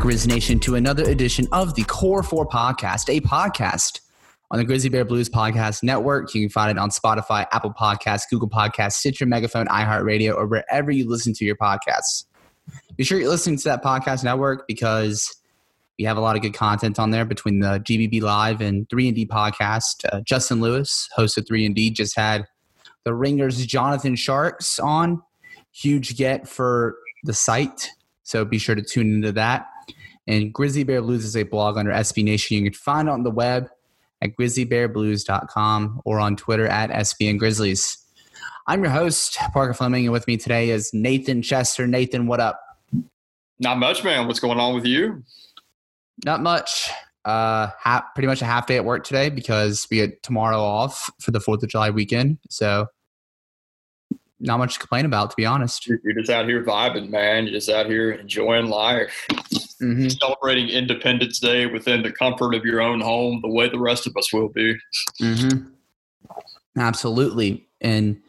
Back, Grizz Nation, to another edition of the Core 4 Podcast, a podcast on the Grizzly Bear Blues Podcast Network. You can find it on Spotify, Apple Podcasts, Google Podcasts, Stitcher, Megaphone, iHeartRadio, or wherever you listen to your podcasts. Be sure you're listening to that podcast network because we have a lot of good content on there between the GBB Live and 3&D podcast. Uh, Justin Lewis, host of 3&D, just had the Ringers Jonathan Tjarks on. Huge get for the site so be sure to tune into that. And Grizzly Bear Blues is a blog under SB Nation. You can find it on the web at grizzlybearblues.com or on Twitter at SBN Grizzlies. I'm your host, Parker Fleming, and with me today is Nathan Chester. Nathan, what up? Not much, man. What's going on with you? Not much. Uh, ha- pretty much a half day at work today because we get tomorrow off for the Fourth of July weekend. So not much to complain about, to be honest. You're just out here vibing, man. You're just out here enjoying life, mm-hmm. celebrating Independence Day within the comfort of your own home, the way the rest of us will be. Mm-hmm. Absolutely. And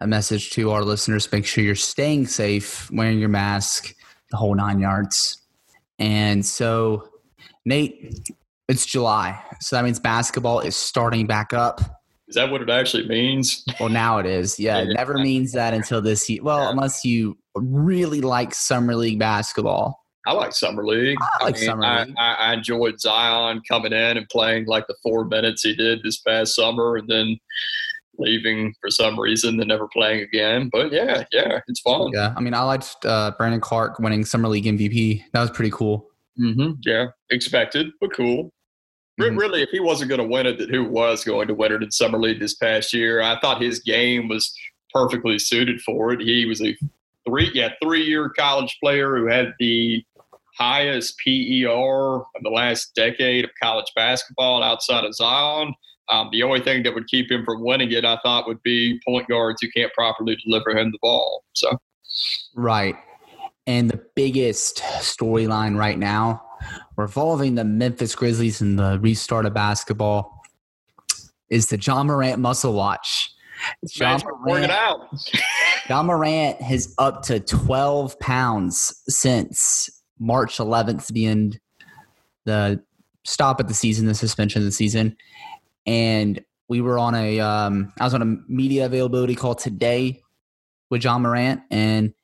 a message to our listeners make sure you're staying safe, wearing your mask, the whole nine yards. And so, Nate, it's July. So that means basketball is starting back up. Is that what it actually means? Well, now it is. Yeah, it never means that until this year. Well, unless you really like summer league basketball. I like summer league. I like I mean, summer league. I, I, enjoyed Zion coming in and playing like the four minutes he did this past summer, and then leaving for some reason, then never playing again. But yeah, yeah, it's fun. Yeah, I mean, I liked uh, Brandon Clarke winning summer league MVP. That was pretty cool. Mm-hmm. Yeah, expected, but cool. Mm-hmm. Really, if he wasn't going to win it, then who was going to win it in summer league this past year? I thought his game was perfectly suited for it. He was a three, yeah, three-year college player who had the highest PER of the last decade of college basketball outside of Zion. Um, the only thing that would keep him from winning it, I thought, would be point guards who can't properly deliver him the ball. So, right. And the biggest storyline right now revolving the Memphis Grizzlies and the restart of basketball is the Ja Morant muscle watch. Ja Morant. Ja Morant has up to 12 pounds since March 11th, the end, the stop at the season, the suspension of the season. And we were on a, um, I was on a media availability call today with Ja Morant, and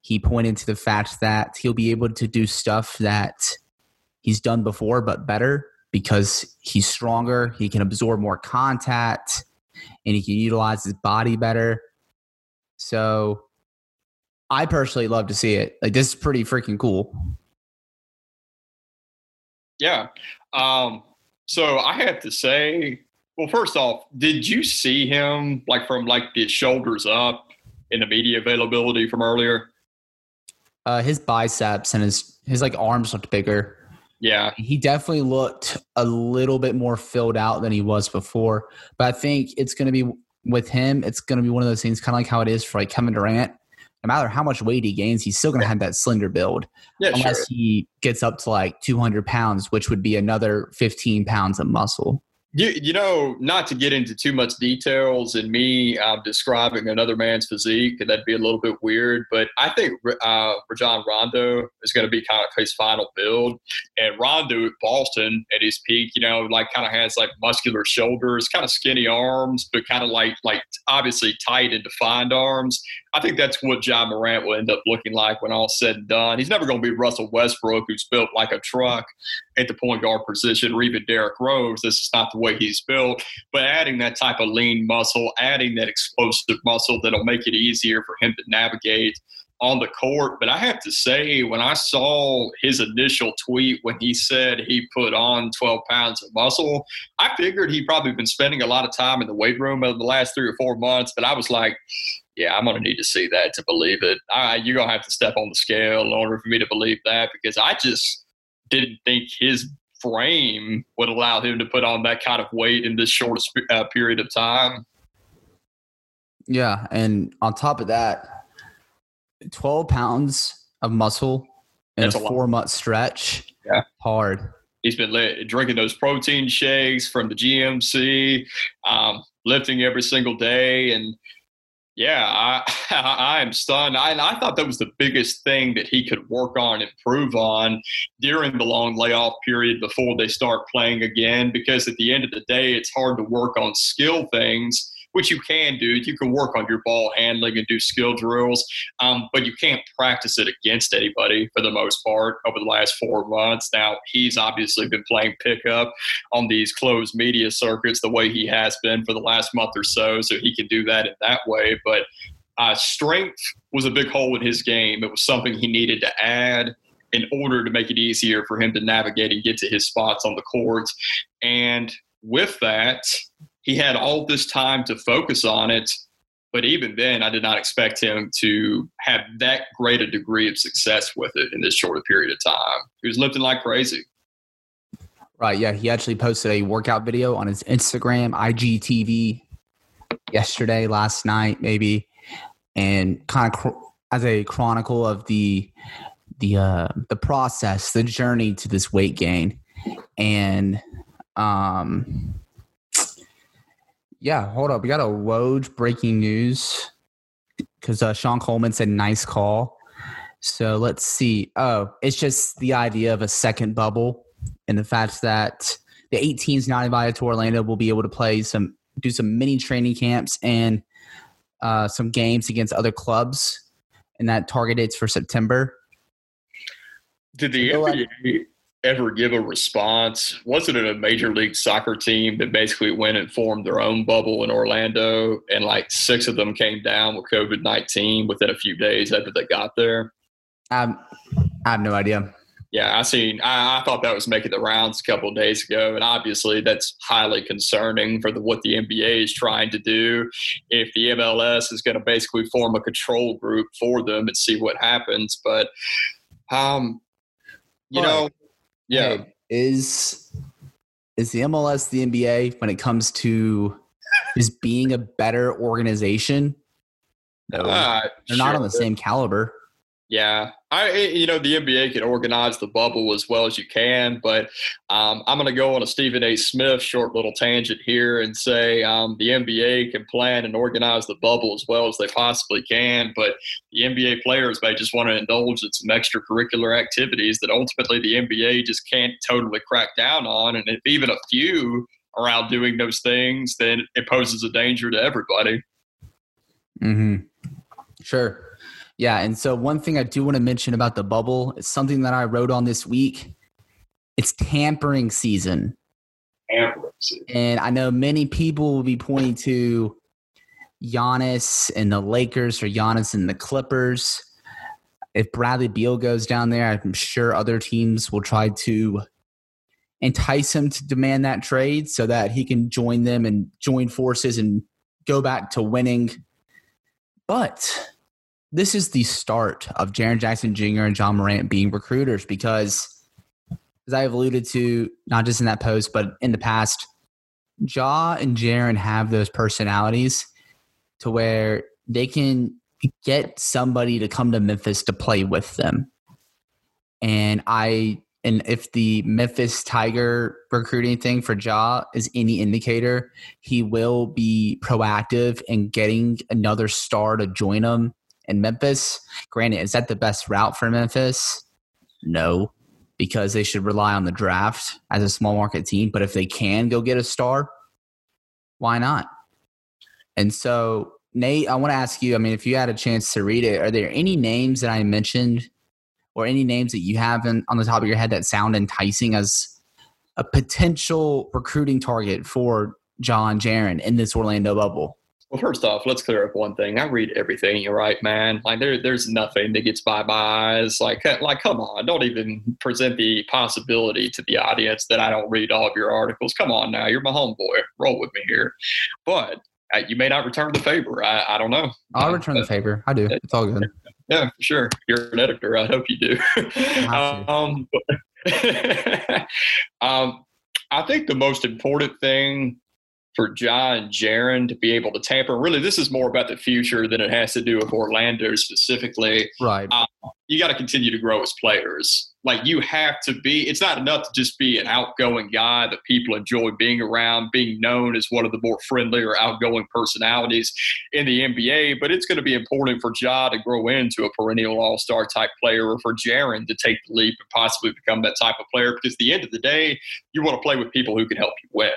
he pointed to the fact that he'll be able to do stuff that he's done before, but better because he's stronger. He can absorb more contact and he can utilize his body better. So I personally love to see it. Like this is pretty freaking cool. Yeah. Um, so I have to say, well, first off, did you see him like from like the shoulders up in the media availability from earlier? Uh, his biceps and his his like arms looked bigger. Yeah. He definitely looked a little bit more filled out than he was before. But I think it's going to be with him, it's going to be one of those things kind of like how it is for like Kevin Durant. No matter how much weight he gains, he's still going to have that slender build. Yeah, unless sure. he gets up to like 200 pounds, which would be another 15 pounds of muscle. You, you know, not to get into too much details and me uh, describing another man's physique, that'd be a little bit weird. But I think uh, Rajon Rondo is going to be kind of his final build. And Rondo at Boston at his peak, you know, like kind of has like muscular shoulders, kind of skinny arms, but kind of like like obviously tight and defined arms. I think that's what Ja Morant will end up looking like when all's said and done. He's never going to be Russell Westbrook, who's built like a truck at the point guard position, or even Derrick Rose. This is not the way he's built. But adding that type of lean muscle, adding that explosive muscle that'll make it easier for him to navigate on the court. But I have to say, when I saw his initial tweet when he said he put on 12 pounds of muscle, I figured he'd probably been spending a lot of time in the weight room over the last three or four months. But I was like, yeah, I'm going to need to see that to believe it. I, you're going to have to step on the scale in order for me to believe that because I just didn't think his frame would allow him to put on that kind of weight in this short uh, period of time. Yeah. And on top of that, 12 pounds of muscle in That's a, a four month stretch. Yeah. Hard. He's been drinking those protein shakes from the GNC, um, lifting every single day. And yeah, I, I am stunned. I, I thought that was the biggest thing that he could work on, improve on during the long layoff period before they start playing again. Because at the end of the day, it's hard to work on skill things which you can do. You can work on your ball handling and do skill drills, um, but you can't practice it against anybody for the most part over the last four months. Now, he's obviously been playing pickup on these closed media circuits the way he has been for the last month or so, so he can do that in that way. But uh, strength was a big hole in his game. It was something he needed to add in order to make it easier for him to navigate and get to his spots on the courts. And with that, he had all this time to focus on it. But even then, I did not expect him to have that great a degree of success with it in this short period of time. He was lifting like crazy. Right. Yeah. He actually posted a workout video on his Instagram, IGTV, yesterday, last night, maybe, and kind of cr- as a chronicle of the the uh, the process, the journey to this weight gain, and um, yeah, hold up. We got a Woj breaking news because uh, Sean Coleman said nice call. So let's see. Oh, it's just the idea of a second bubble and the fact that the 18s not invited to Orlando will be able to play some, do some mini training camps and uh, some games against other clubs, and that target dates for September. Did the NBA ever give a response? Wasn't it a major league soccer team that basically went and formed their own bubble in Orlando, and like six of them came down with COVID nineteen within a few days after they got there? Um, I have no idea. Yeah, I seen. I, I thought that was making the rounds a couple days ago, and obviously that's highly concerning for the, what the NBA is trying to do. If the MLS is going to basically form a control group for them and see what happens, but um, you know, yeah. Hey, is is the MLS the NBA when it comes to is being a better organization? No, uh, they're sure. not on the same caliber. Yeah, I you know the NBA can organize the bubble as well as you can, but um, I'm going to go on a Stephen A. Smith short little tangent here and say um, the NBA can plan and organize the bubble as well as they possibly can, but the NBA players may just want to indulge in some extracurricular activities that ultimately the NBA just can't totally crack down on, and if even a few are out doing those things, then it poses a danger to everybody. Hmm. Sure. Yeah, and so one thing I do want to mention about the bubble is something that I wrote on this week. It's tampering season. Tampering season. And I know many people will be pointing to Giannis and the Lakers or Giannis and the Clippers. If Bradley Beal goes down there, I'm sure other teams will try to entice him to demand that trade so that he can join them and join forces and go back to winning. But this is the start of Jaren Jackson Jr. and Ja Morant being recruiters because, as I have alluded to, not just in that post, but in the past, Ja and Jaren have those personalities to where they can get somebody to come to Memphis to play with them. And I and if the Memphis Tiger recruiting thing for Ja is any indicator, he will be proactive in getting another star to join him in Memphis. Granted, is that the best route for Memphis? No, because they should rely on the draft as a small market team. But if they can go get a star, why not? And so, Nate, I want to ask you I mean, if you had a chance to read it, are there any names that I mentioned or any names that you have in, on the top of your head that sound enticing as a potential recruiting target for John Jaren in this Orlando bubble? Well, first off, let's clear up one thing. I read everything. You're right, man. Like there, there's nothing that gets by my eyes. Like, like, come on, don't even present the possibility to the audience that I don't read all of your articles. Come on, now, you're my homeboy. Roll with me here. But uh, you may not return the favor. I, I don't know. I'll return the favor. I do. It's all good. Yeah, for sure. You're an editor. I hope you do. um, um, I think the most important thing for Ja and Jaren to be able to tamper. Really, this is more about the future than it has to do with Orlando specifically. Right. Uh, you got to continue to grow as players. Like you have to be. It's not enough to just be an outgoing guy that people enjoy being around, being known as one of the more friendly or outgoing personalities in the NBA. But it's going to be important for Ja to grow into a perennial All Star type player, or for Jaren to take the leap and possibly become that type of player. Because at the end of the day, you want to play with people who can help you win.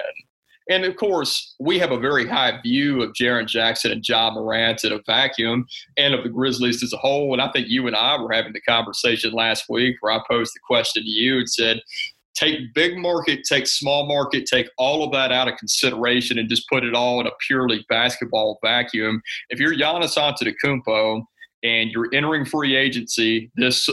And of course, we have a very high view of Jaren Jackson and Ja Morant in a vacuum and of the Grizzlies as a whole. And I think you and I were having the conversation last week where I posed the question to you and said, take big market, take small market, take all of that out of consideration and just put it all in a purely basketball vacuum. If you're Giannis Antetokounmpo and you're entering free agency this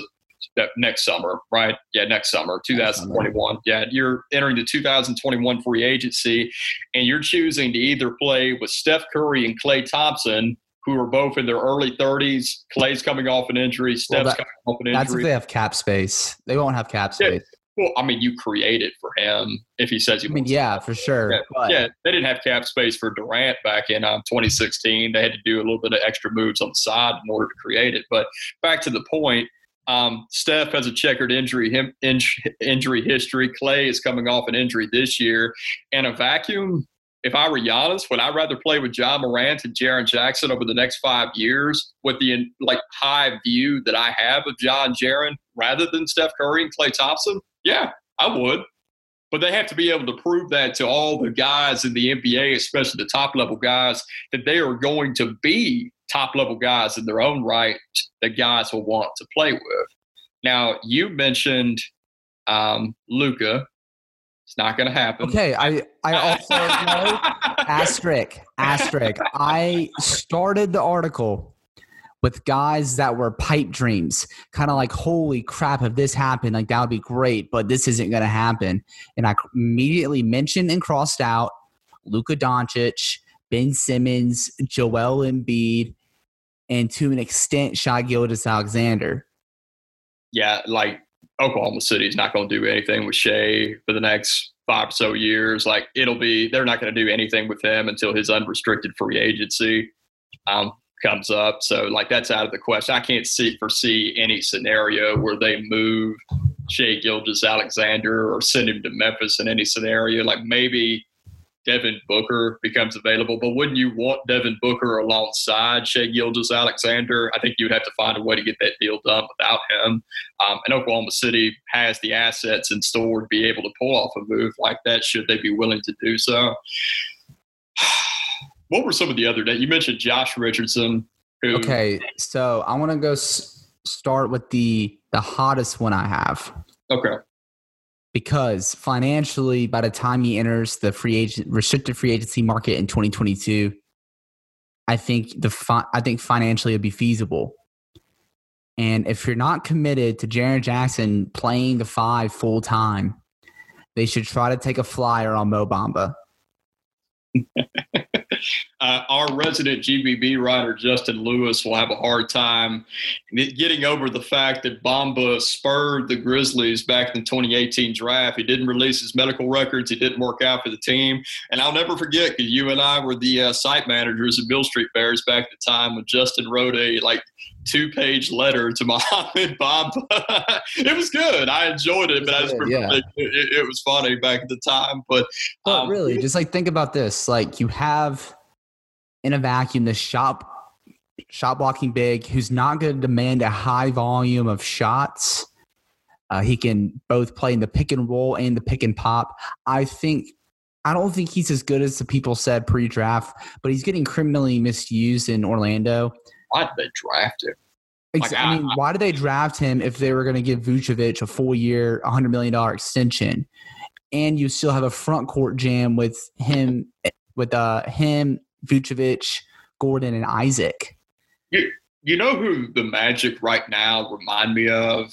next summer, right? Yeah, next summer, 2021. Yeah, you're entering the 2021 free agency, and you're choosing to either play with Steph Curry and Klay Thompson, who are both in their early 30s. Klay's coming off an injury. Steph's well, that, coming off an injury. That's if they have cap space. They won't have cap space. Yeah. Well, I mean, you create it for him if he says he. I mean, yeah, for sure. Yeah, yeah, they didn't have cap space for Durant back in um, 2016. They had to do a little bit of extra moves on the side in order to create it. But back to the point, um, Steph has a checkered injury him, in, injury history. Klay is coming off an injury this year. And a vacuum, if I were Giannis, would I rather play with Ja Morant and Jaren Jackson over the next five years with the like high view that I have of John and Jaren rather than Steph Curry and Klay Thompson? Yeah, I would. But they have to be able to prove that to all the guys in the NBA, especially the top level guys, that they are going to be top level guys in their own right that guys will want to play with. Now, you mentioned um, Luka. It's not going to happen. Okay, I I also know asterisk asterisk. I started the article with guys that were pipe dreams, kind of like, holy crap, if this happened, like that would be great, but this isn't going to happen. And I immediately mentioned and crossed out Luka Doncic, Ben Simmons, Joel Embiid, and to an extent, Shai Gilgeous-Alexander. Yeah, like Oklahoma City is not going to do anything with Shai for the next five or so years. Like it'll be, they're not going to do anything with him until his unrestricted free agency. Um, comes up. So like that's out of the question. I can't see foresee any scenario where they move Shai Gilgeous-Alexander or send him to Memphis in any scenario. Like maybe Devin Booker becomes available, but wouldn't you want Devin Booker alongside Shai Gilgeous-Alexander? I think you'd have to find a way to get that deal done without him. Um, and Oklahoma City has the assets in store to be able to pull off a move like that should they be willing to do so what were some of the other days? You mentioned Josh Richardson. Who, okay, so I want to go s- start with the the hottest one I have. Okay. Because financially, by the time he enters the free agent restricted free agency market in 2022, I think the fi- I think financially it'd be feasible. And if you're not committed to Jaren Jackson playing the five full time, they should try to take a flyer on Mo Bamba. uh, our resident GBB writer Justin Lewis will have a hard time getting over the fact that Bamba spurred the Grizzlies back in the 2018 draft. He didn't release his medical records. He didn't work out for the team. And I'll never forget because you and I were the uh, site managers of Beale Street Bears back at the time when Justin wrote a like two page letter to Mohamed Bamba. it was good. I enjoyed it, but I just yeah. it, it, it was funny back at the time. But But um, really, just like think about this: like you have in a vacuum the shop shot blocking big who's not going to demand a high volume of shots. Uh, he can both play in the pick and roll and the pick and pop. I think I don't think he's as good as the people said pre-draft, but he's getting criminally misused in Orlando. Why did they draft him? Like, I mean, I- why did they draft him if they were going to give Vucevic a full year, $100 million extension? And you still have a front court jam with him, with uh, him, Vucevic, Gordon, and Isaac. You, You know who the Magic right now remind me of?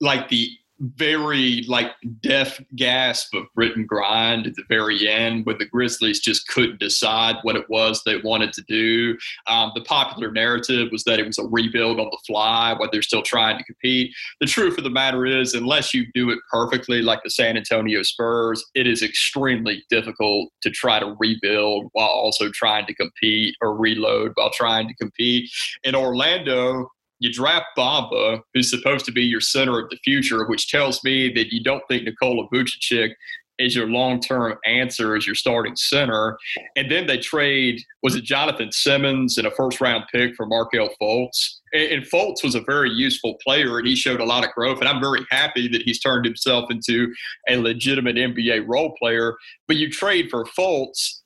Like the very like deaf gasp of Grit and Grind at the very end when the Grizzlies just couldn't decide what it was they wanted to do. Um, the popular narrative was that it was a rebuild on the fly while they're still trying to compete. The truth of the matter is, unless you do it perfectly like the San Antonio Spurs, it is extremely difficult to try to rebuild while also trying to compete or reload while trying to compete. In Orlando, you draft Bamba, who's supposed to be your center of the future, which tells me that you don't think Nikola Vucevic is your long-term answer as your starting center. And then they trade, was it Jonathan Simmons and a first-round pick for Markelle Fultz? And, and Fultz was a very useful player, and he showed a lot of growth. And I'm very happy that he's turned himself into a legitimate NBA role player. But you trade for Fultz,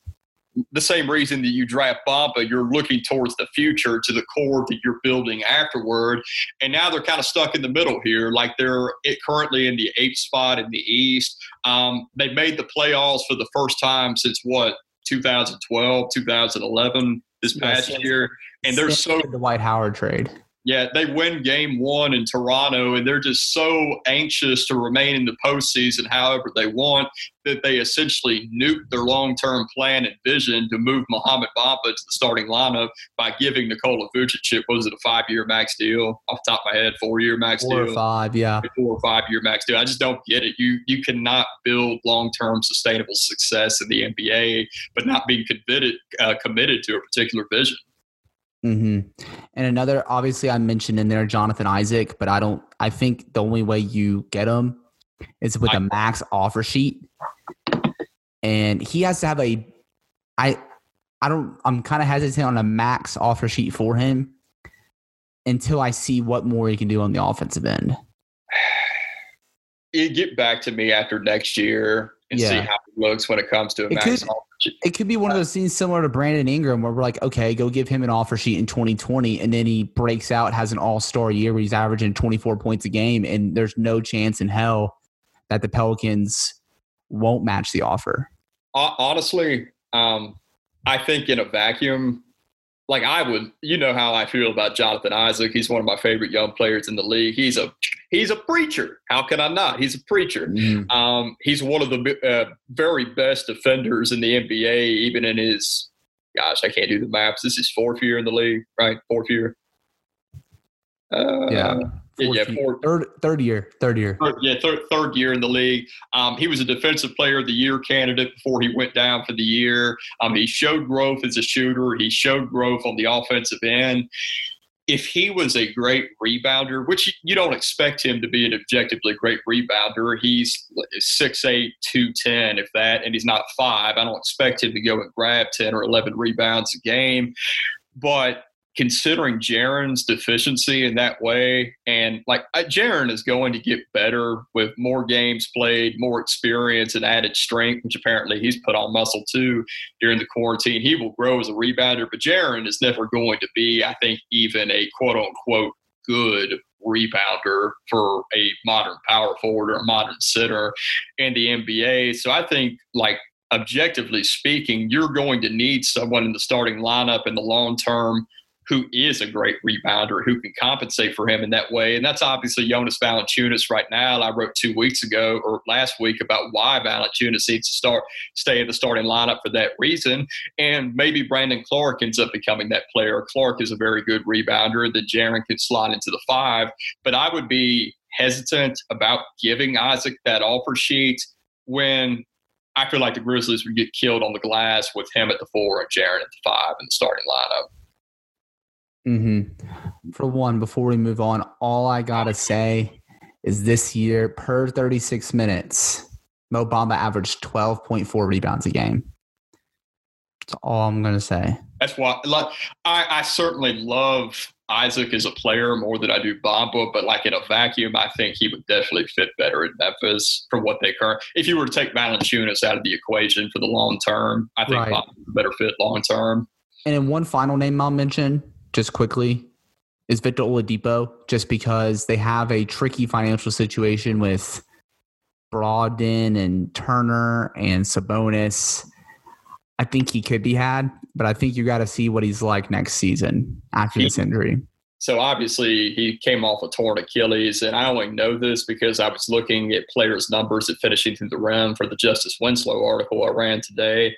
the same reason that you draft Bamba, you're looking towards the future to the core that you're building afterward. And now they're kind of stuck in the middle here. Like they're currently in the eighth spot in the East. Um, they made the playoffs for the first time since what, 2012, 2011, this Yeah, past since- year. And they're so the Dwight Howard trade. Yeah, they win game one in Toronto, and they're just so anxious to remain in the postseason however they want that they essentially nuke their long term plan and vision to move Mohamed Bamba to the starting lineup by giving Nikola Vucevic, was it a five year max deal? Off the top of my head, four year max Four or deal five, yeah. four or five year max deal. I just don't get it. You you cannot build long term sustainable success in the NBA, but not being committed uh, committed to a particular vision. Hmm And another, obviously, I mentioned in there Jonathan Isaac, but I don't. I think the only way you get him is with a max offer sheet, and he has to have a. I, I don't. I'm kind of hesitant on a max offer sheet for him until I see what more he can do on the offensive end. You get back to me after next year and see Yeah. how it looks when it comes to a It max could- offer. It could be one of those things similar to Brandon Ingram, where we're like, okay, go give him an offer sheet in 2020, and then he breaks out, has an All Star year where he's averaging 24 points a game, and there's no chance in hell that the Pelicans won't match the offer. Honestly, um, I think in a vacuum, like I would, you know how I feel about Jonathan Isaac. He's one of my favorite young players in the league. He's a he's a preacher. How can I not? He's a preacher. Mm-hmm. Um, he's one of the uh, very best defenders in the NBA, even in his, gosh, I can't do the maps. This is fourth year in the league, right? Fourth year. Uh, Yeah. yeah, Fourth third, third year, third year. third, yeah, third, third year in the league. Um, he was a defensive player of the year candidate before he went down for the year. Um, he showed growth as a shooter. He showed growth on the offensive end. If he was a great rebounder, which you- don't expect him to be an objectively great rebounder, he's 6'8", 210, if that, and he's not five. I don't expect him to go and grab 10 or 11 rebounds a game. But considering Jaren's deficiency in that way, and like Jaren is going to get better with more games played, more experience, and added strength, which apparently he's put on muscle too during the quarantine. He will grow as a rebounder, but Jaren is never going to be, I think, even a quote unquote good rebounder for a modern power forward or a modern center in the NBA. So I think like objectively speaking, you're going to need someone in the starting lineup in the long term who is a great rebounder who can compensate for him in that way. And that's obviously Jonas Valanciunas right now. I wrote two weeks ago or last week about why Valanciunas needs to start stay in the starting lineup for that reason. And maybe Brandon Clarke ends up becoming that player. Clarke is a very good rebounder that Jaren could slot into the five. But I would be hesitant about giving Isaac that offer sheet when I feel like the Grizzlies would get killed on the glass with him at the four and Jaren at the five in the starting lineup. Hmm for one, before we move on, all I gotta say is this year per 36 minutes, Mo Bamba averaged 12.4 rebounds a game. That's all I'm gonna say. That's why, like, I, I certainly love Isaac as a player more than I do Bamba, but like in a vacuum, I think he would definitely fit better in Memphis for what they current. If you were to take Valanciunas out of the equation for the long term, I think right. Bamba's a better fit long term. And in one final name I'll mention, just quickly, is Victor Oladipo, just because they have a tricky financial situation with Brogdon and Turner and Sabonis. I think he could be had, but I think you got to see what he's like next season after he, this injury. So obviously he came off a torn Achilles, and I only know this because I was looking at players' numbers at finishing through the rim for the Justise Winslow article I ran today.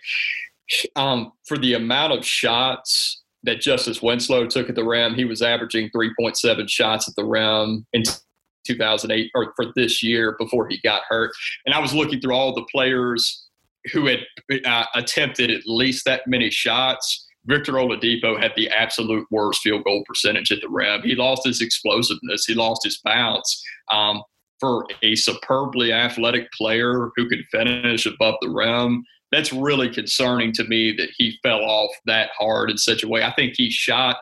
Um, for the amount of shots that Justise Winslow took at the rim, he was averaging 3.7 shots at the rim in 2008 or for this year before he got hurt. And I was looking through all the players who had uh, attempted at least that many shots. Victor Oladipo had the absolute worst field goal percentage at the rim. He lost his explosiveness. He lost his bounce. Um, for a superbly athletic player who could finish above the rim, that's really concerning to me that he fell off that hard in such a way. I think he shot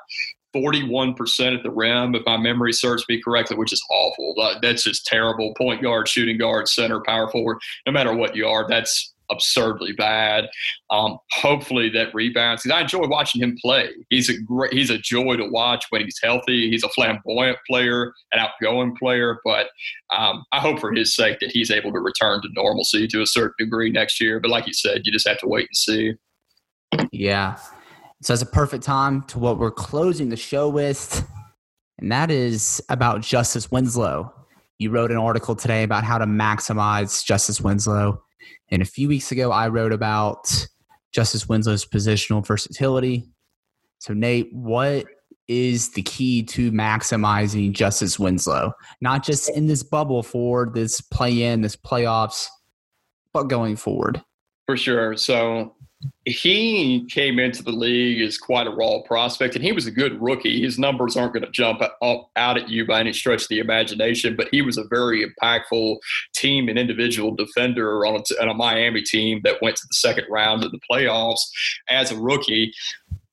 41% at the rim, if my memory serves me correctly, which is awful. That's just terrible. Point guard, shooting guard, center, power forward, no matter what you are, that's absurdly bad. Um, hopefully that rebounds. I enjoy watching him play. He's a great, he's a joy to watch when he's healthy. He's a flamboyant player, an outgoing player. But um, I hope for his sake that he's able to return to normalcy to a certain degree next year. But like you said, you just have to wait and see. Yeah. So it's a perfect time to what we're closing the show with, and that is about Justise Winslow. You wrote an article today about how to maximize Justise Winslow. And a few weeks ago, I wrote about Justise Winslow's positional versatility. So, Nate, what is the key to maximizing Justise Winslow? Not just in this bubble for this play in, this playoffs, but going forward? For sure. So, he came into the league as quite a raw prospect, and he was a good rookie. His numbers aren't going to jump out at you by any stretch of the imagination, but he was a very impactful team and individual defender on a, on a Miami team that went to the second round of the playoffs as a rookie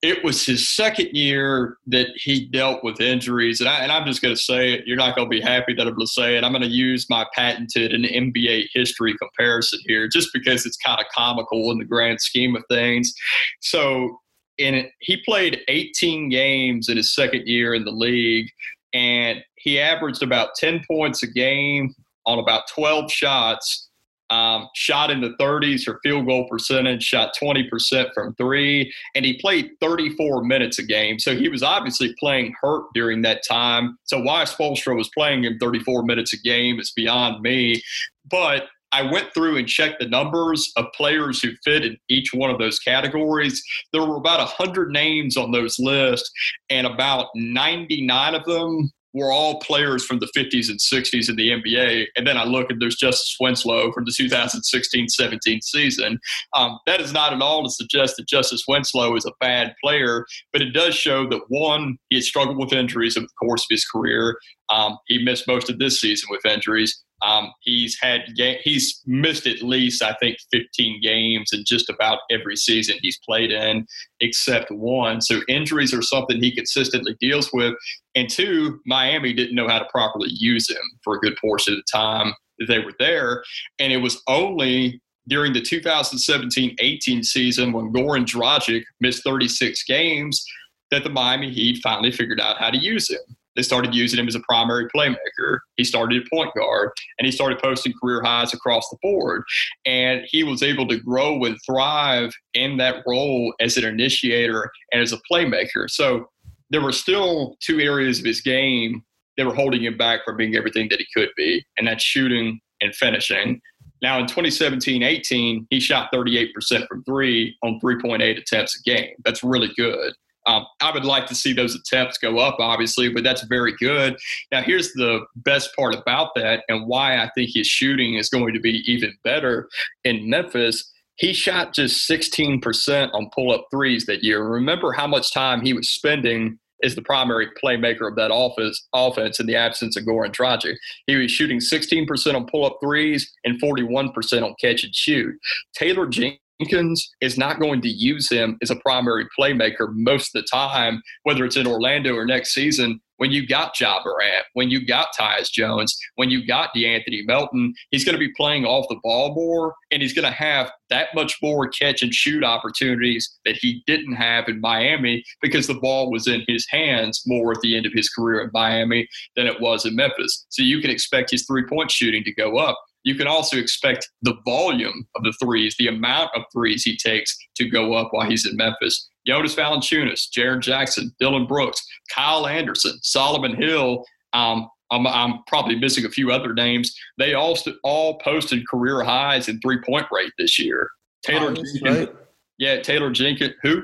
it was his second year that he dealt with injuries. And, I, and I'm just going to say it. You're not going to be happy that I'm going to say it. I'm going to use my patented and NBA history comparison here just because it's kind of comical in the grand scheme of things. So, in he played 18 games in his second year in the league, and he averaged about 10 points a game on about 12 shots um, shot in the 30s for field goal percentage, shot 20% from three, and he played 34 minutes a game. So he was obviously playing hurt during that time. So why Spoelstra was playing him 34 minutes a game is beyond me. But I went through and checked the numbers of players who fit in each one of those categories. There were about 100 names on those lists, and about 99 of them were all players from the 50s and 60s in the NBA. And then I look and there's Justise Winslow from the 2016 17 season. Um, that is not at all to suggest that Justise Winslow is a bad player, but it does show that one, he has struggled with injuries over the course of his career. Um, he missed most of this season with injuries. Um, he's had he's missed at least I think 15 games in just about every season he's played in, except one. So injuries are something he consistently deals with. And two, Miami didn't know how to properly use him for a good portion of the time that they were there, and it was only during the 2017-18 season when Goran Dragic missed 36 games that the Miami Heat finally figured out how to use him. They started using him as a primary playmaker. He started at point guard and he started posting career highs across the board. And he was able to grow and thrive in that role as an initiator and as a playmaker. So there were still two areas of his game that were holding him back from being everything that he could be, and that's shooting and finishing. Now in 2017 18, he shot 38% from three on 3.8 attempts a game. That's really good. Um, I would like to see those attempts go up, obviously, but that's very good. Now, here's the best part about that and why I think his shooting is going to be even better in Memphis. He shot just 16% on pull up threes that year. Remember how much time he was spending is the primary playmaker of that offense, offense in the absence of Goran Dragic. He was shooting 16% on pull up threes and 41% on catch and shoot. Taylor Jenkins Jenkins is not going to use him as a primary playmaker most of the time, whether it's in Orlando or next season. When you got Ja Morant, when you got Tyus Jones, when you got De'Anthony Melton, he's going to be playing off the ball more, and he's going to have that much more catch and shoot opportunities that he didn't have in Miami because the ball was in his hands more at the end of his career in Miami than it was in Memphis. So you can expect his three point shooting to go up you can also expect the volume of the threes, the amount of threes he takes to go up while he's in Memphis. Jonas Valanciunas, Jaren Jackson, Dillon Brooks, Kyle Anderson, Solomon Hill. Um, I'm, I'm, probably missing a few other names. They all all posted career highs in three point rate this year. Taylor Tyus, Jenkins, right? yeah, Taylor Jenkins. Who?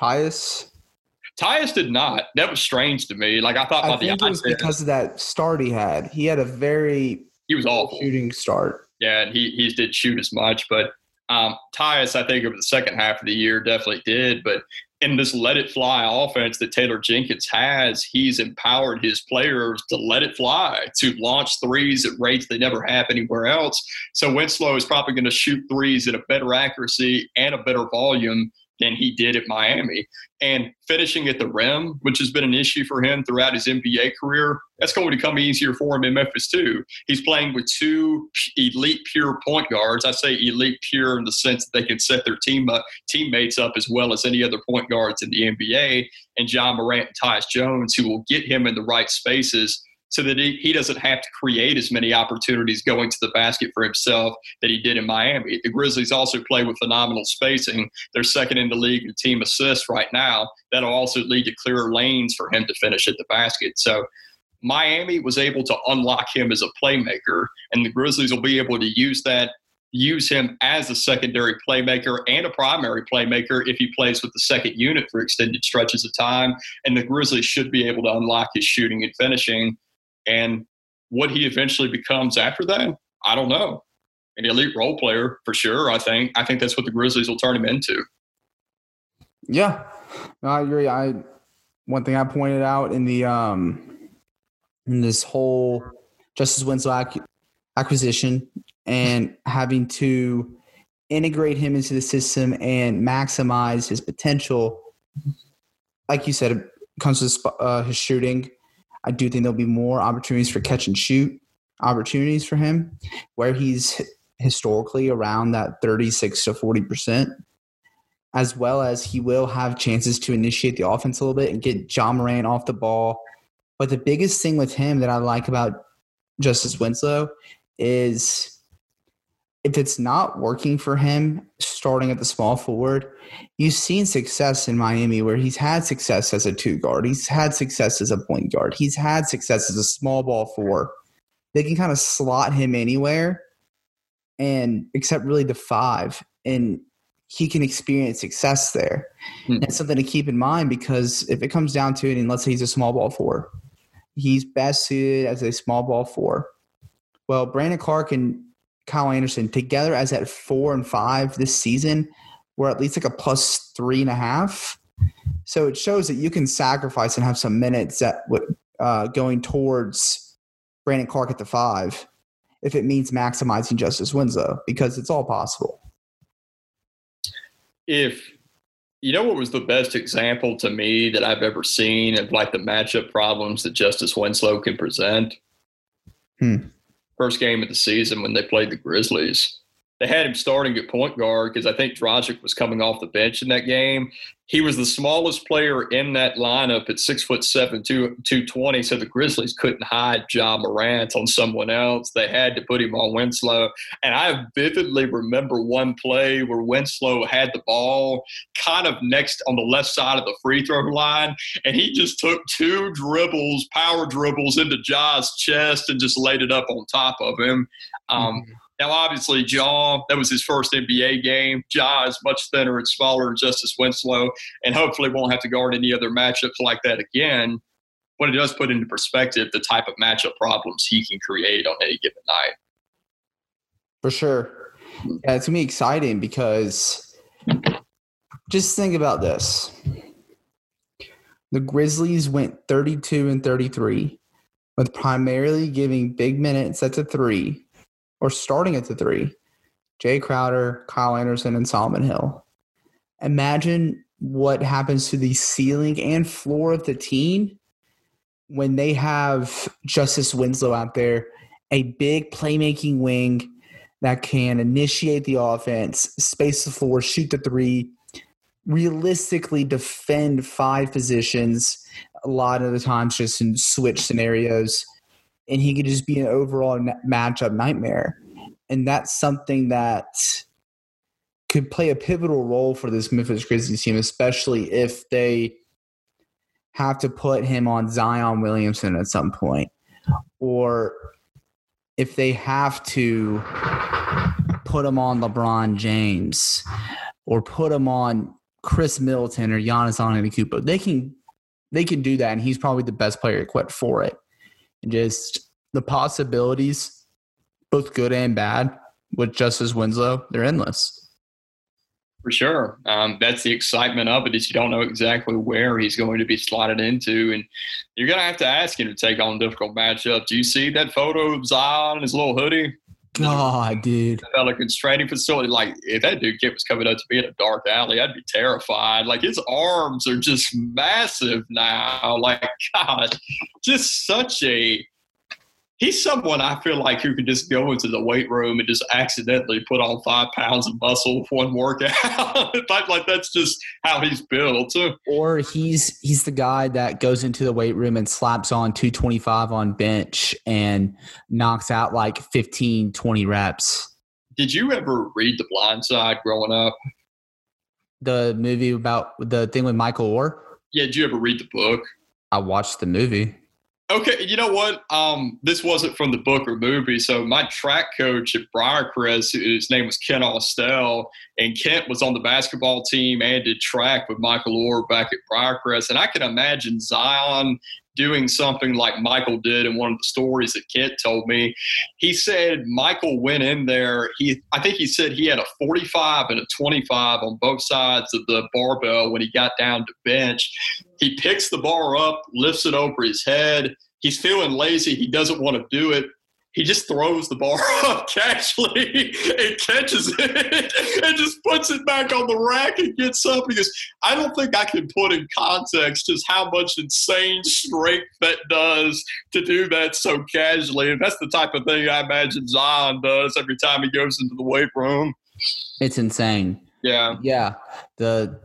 Tyus. Tyus did not. That was strange to me. Like I thought I about the think it was because of that start he had. He had a very he was awful. shooting start. Yeah, and he he did shoot as much, but um, Tyus, I think over the second half of the year, definitely did. But in this let it fly offense that Taylor Jenkins has, he's empowered his players to let it fly, to launch threes at rates they never have anywhere else. So Winslow is probably going to shoot threes at a better accuracy and a better volume than he did at Miami. And finishing at the rim, which has been an issue for him throughout his NBA career, that's going to come easier for him in Memphis too. He's playing with two elite pure point guards. I say elite pure in the sense that they can set their team up, teammates up as well as any other point guards in the NBA, and Ja Morant and Tyus Jones, who will get him in the right spaces so that he, doesn't have to create as many opportunities going to the basket for himself that he did in Miami. The Grizzlies also play with phenomenal spacing. They're second in the league in team assists right now. That'll also lead to clearer lanes for him to finish at the basket. So Miami was able to unlock him as a playmaker, and the Grizzlies will be able to use that use him as a secondary playmaker and a primary playmaker if he plays with the second unit for extended stretches of time. And the Grizzlies should be able to unlock his shooting and finishing and what he eventually becomes after that, I don't know. An elite role player for sure. I think. I think that's what the Grizzlies will turn him into. Yeah, no, I agree. I one thing I pointed out in the um in this whole Justise Winslow ac- acquisition and having to integrate him into the system and maximize his potential, like you said, it comes to uh, his shooting. I do think there'll be more opportunities for catch and shoot opportunities for him, where he's historically around that 36 to 40 percent as well as he will have chances to initiate the offense a little bit and get Ja Morant off the ball. But the biggest thing with him that I like about Justise Winslow is if it's not working for him starting at the small forward, you've seen success in Miami where he's had success as a two guard, he's had success as a point guard, he's had success as a small ball four. They can kind of slot him anywhere and except really the five. And he can experience success there. Hmm. That's something to keep in mind because if it comes down to it, and let's say he's a small ball four, he's best suited as a small ball four. Well, Brandon Clarke and Kyle Anderson together as at four and five this season were at least like a plus three and a half. So it shows that you can sacrifice and have some minutes that would uh, going towards Brandon Clarke at the five if it means maximizing Justise Winslow because it's all possible if you know what was the best example to me that I've ever seen of like the matchup problems that Justise Winslow can present? Hmm. First game of the season when they played the Grizzlies. They had him starting at point guard because I think Dragic was coming off the bench in that game. He was the smallest player in that lineup at six foot seven, two two twenty. So the Grizzlies couldn't hide Ja Morant on someone else. They had to put him on Winslow. And I vividly remember one play where Winslow had the ball kind of next on the left side of the free throw line, and he just took two dribbles, power dribbles into Ja's chest and just laid it up on top of him. Um, now, obviously, Ja, that was his first NBA game. Ja is much thinner and smaller than Justise Winslow, and hopefully won't have to guard any other matchups like that again. But it does put into perspective the type of matchup problems he can create on any given night. For sure. Yeah, it's gonna be exciting because just think about this. the Grizzlies went 32 and 33, with primarily giving big minutes at the three, or starting at the three, Jae Crowder, Kyle Anderson, and Solomon Hill. Imagine what happens to the ceiling and floor of the team when they have Justise Winslow out there, a big playmaking wing that can initiate the offense, space the floor, shoot the three, realistically defend five positions a lot of the times just in switch scenarios and he could just be an overall matchup nightmare and that's something that could play a pivotal role for this Memphis Grizzlies team especially if they have to put him on Zion Williamson at some point or if they have to put him on LeBron James or put him on Khris Middleton or Giannis Antetokounmpo. They can they can do that, and he's probably the best player equipped for it. Just the possibilities, both good and bad, with Justise Winslow, they're endless. For sure. Um, that's the excitement of it is you don't know exactly where he's going to be slotted into. And you're going to have to ask him to take on difficult matchups. Do you see that photo of Zion in his little hoodie? God, dude. Pelicans training facility. Like, if that dude kid was coming up to me in a dark alley, I'd be terrified. Like, his arms are just massive now. Like, God, just such a he's someone I feel like who could just go into the weight room and just accidentally put on five pounds of muscle for one workout. like that's just how he's built. Or he's he's the guy that goes into the weight room and slaps on 225 on bench and knocks out like 15, 20 reps. Did you ever read The Blind Side growing up? The movie about the thing with Michael Oher? Yeah, did you ever read the book? I watched the movie. Okay, you know what? Um, this wasn't from the book or movie. So my track coach at Briarcrest, his name was Kent Austell, and Kent was on the basketball team and did track with Michael Oher back at Briarcrest. And I can imagine Zion doing something like Michael did in one of the stories that Kent told me. He said Michael went in there. He, I think he said he had a 45 and a 25 on both sides of the barbell when he got down to bench. He picks the bar up, lifts it over his head. He's feeling lazy. He doesn't want to do it he just throws the bar up casually and catches it and just puts it back on the rack and gets up because I don't think I can put in context just how much insane strength that does to do that so casually. And that's the type of thing I imagine Zion does every time he goes into the weight room. It's insane. Yeah. Yeah. The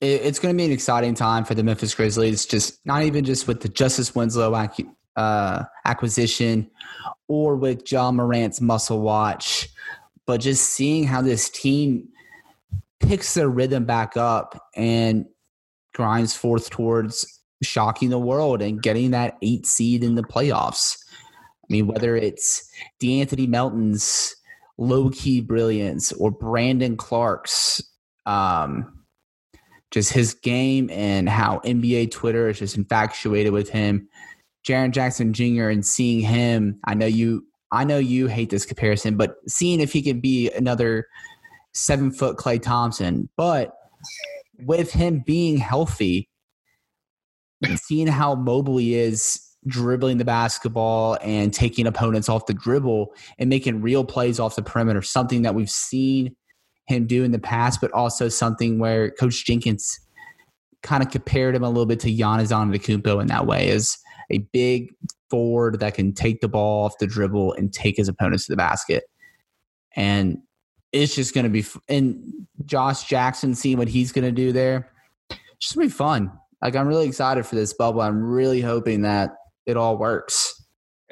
it's going to be an exciting time for the Memphis Grizzlies. Just not even just with the Justise Winslow uh, acquisition or with Ja Morant's muscle watch, but just seeing how this team picks their rhythm back up and grinds forth towards shocking the world and getting that eight seed in the playoffs. I mean, whether it's De'Anthony Melton's low key brilliance or Brandon Clarke's, um, just his game and how NBA Twitter is just infatuated with him Jaren Jackson Jr. and seeing him, I know you I know you hate this comparison, but seeing if he can be another seven foot Klay Thompson, but with him being healthy, seeing how mobile he is dribbling the basketball and taking opponents off the dribble and making real plays off the perimeter, something that we've seen him do in the past, but also something where Coach Jenkins kind of compared him a little bit to Giannis Antetokounmpo in that way is a big forward that can take the ball off the dribble and take his opponents to the basket. And it's just going to be, and Josh Jackson seeing what he's going to do there, it's just going to be fun. Like, I'm really excited for this bubble. I'm really hoping that it all works.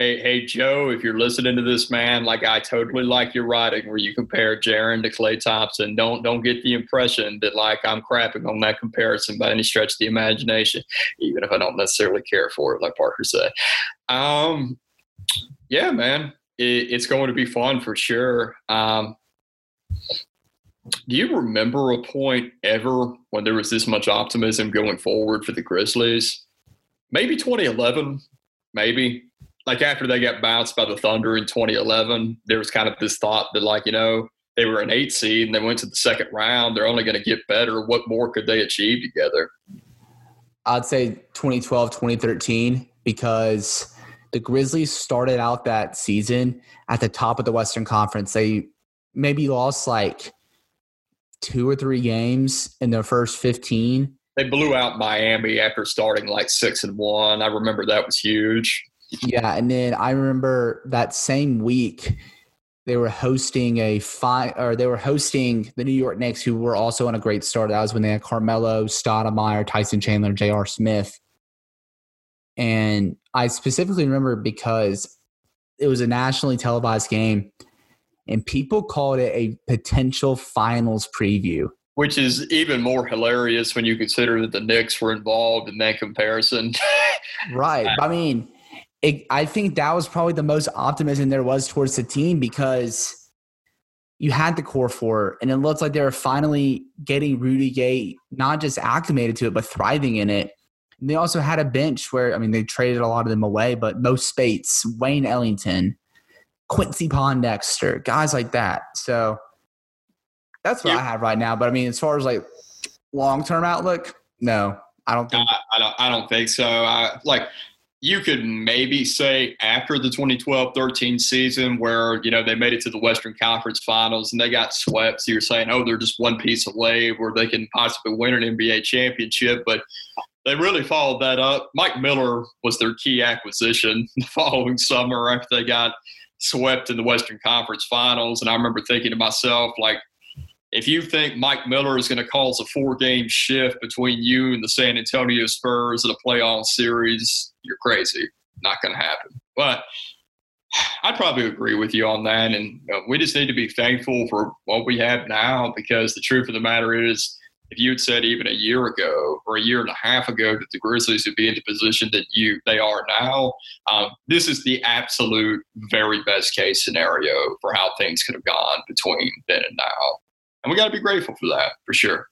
Hey, hey, Joe, if you're listening to this, man, like I totally like your writing where you compare Jaren to Klay Thompson. Don't don't get the impression that like I'm crapping on that comparison by any stretch of the imagination, even if I don't necessarily care for it, like Parker said. Um, yeah, man, it, it's going to be fun for sure. Um, do you remember a point ever when there was this much optimism going forward for the Grizzlies? Maybe 2011, maybe like after they got bounced by the Thunder in 2011, there was kind of this thought that like you know they were an eight seed and they went to the second round. They're only going to get better. What more could they achieve together? I'd say 2012, 2013, because the Grizzlies started out that season at the top of the Western Conference. They maybe lost like two or three games in their first 15. They blew out Miami after starting like six and one. I remember that was huge. Yeah, and then I remember that same week they were hosting a five or they were hosting the New York Knicks, who were also on a great start. That was when they had Carmelo, Stoudemire, Tyson Chandler, J.R. Smith. And I specifically remember because it was a nationally televised game and people called it a potential finals preview. Which is even more hilarious when you consider that the Knicks were involved in that comparison. right. I mean, it, I think that was probably the most optimism there was towards the team because you had the core four, and it looked like they were finally getting Rudy Gay not just acclimated to it, but thriving in it. And they also had a bench where, I mean, they traded a lot of them away, but Mo Speights, Wayne Ellington, Quincy Pondexter, guys like that. So that's what yeah. I have right now. But I mean, as far as like long term outlook, no, I don't think. I, I, don't. I don't think so. I like you could maybe say after the 2012-13 season where you know they made it to the western conference finals and they got swept. So you're saying oh they're just one piece away where they can possibly win an nba championship but they really followed that up. Mike miller was their key acquisition the following summer after they got swept in the western conference finals. And i remember thinking to myself like if you think Mike Miller is going to cause a four game shift between you and the San Antonio Spurs in a playoff series, you're crazy. Not going to happen. But I'd probably agree with you on that. And we just need to be thankful for what we have now because the truth of the matter is, if you had said even a year ago or a year and a half ago that the Grizzlies would be in the position that you they are now, um, this is the absolute very best case scenario for how things could have gone between then and now. And we got to be grateful for that for sure.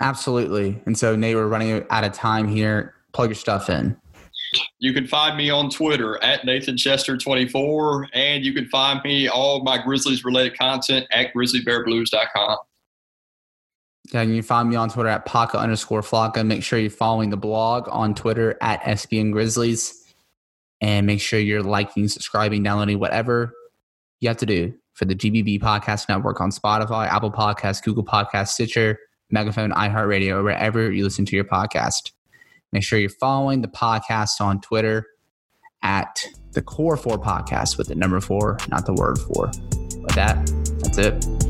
Absolutely. And so, Nate, we're running out of time here. Plug your stuff in. You can find me on Twitter at Nathan Chester24, and you can find me all my Grizzlies related content at grizzlybearblues.com. Yeah, you can find me on Twitter at Paka underscore Flocka. Make sure you're following the blog on Twitter at SBN Grizzlies. And make sure you're liking, subscribing, downloading, whatever you have to do for the GBB Podcast Network on Spotify, Apple Podcasts, Google Podcasts, Stitcher, Megaphone, iHeartRadio, wherever you listen to your podcast. Make sure you're following the podcast on Twitter at the Core Four Podcast with the number four, not the word four. With that, that's it.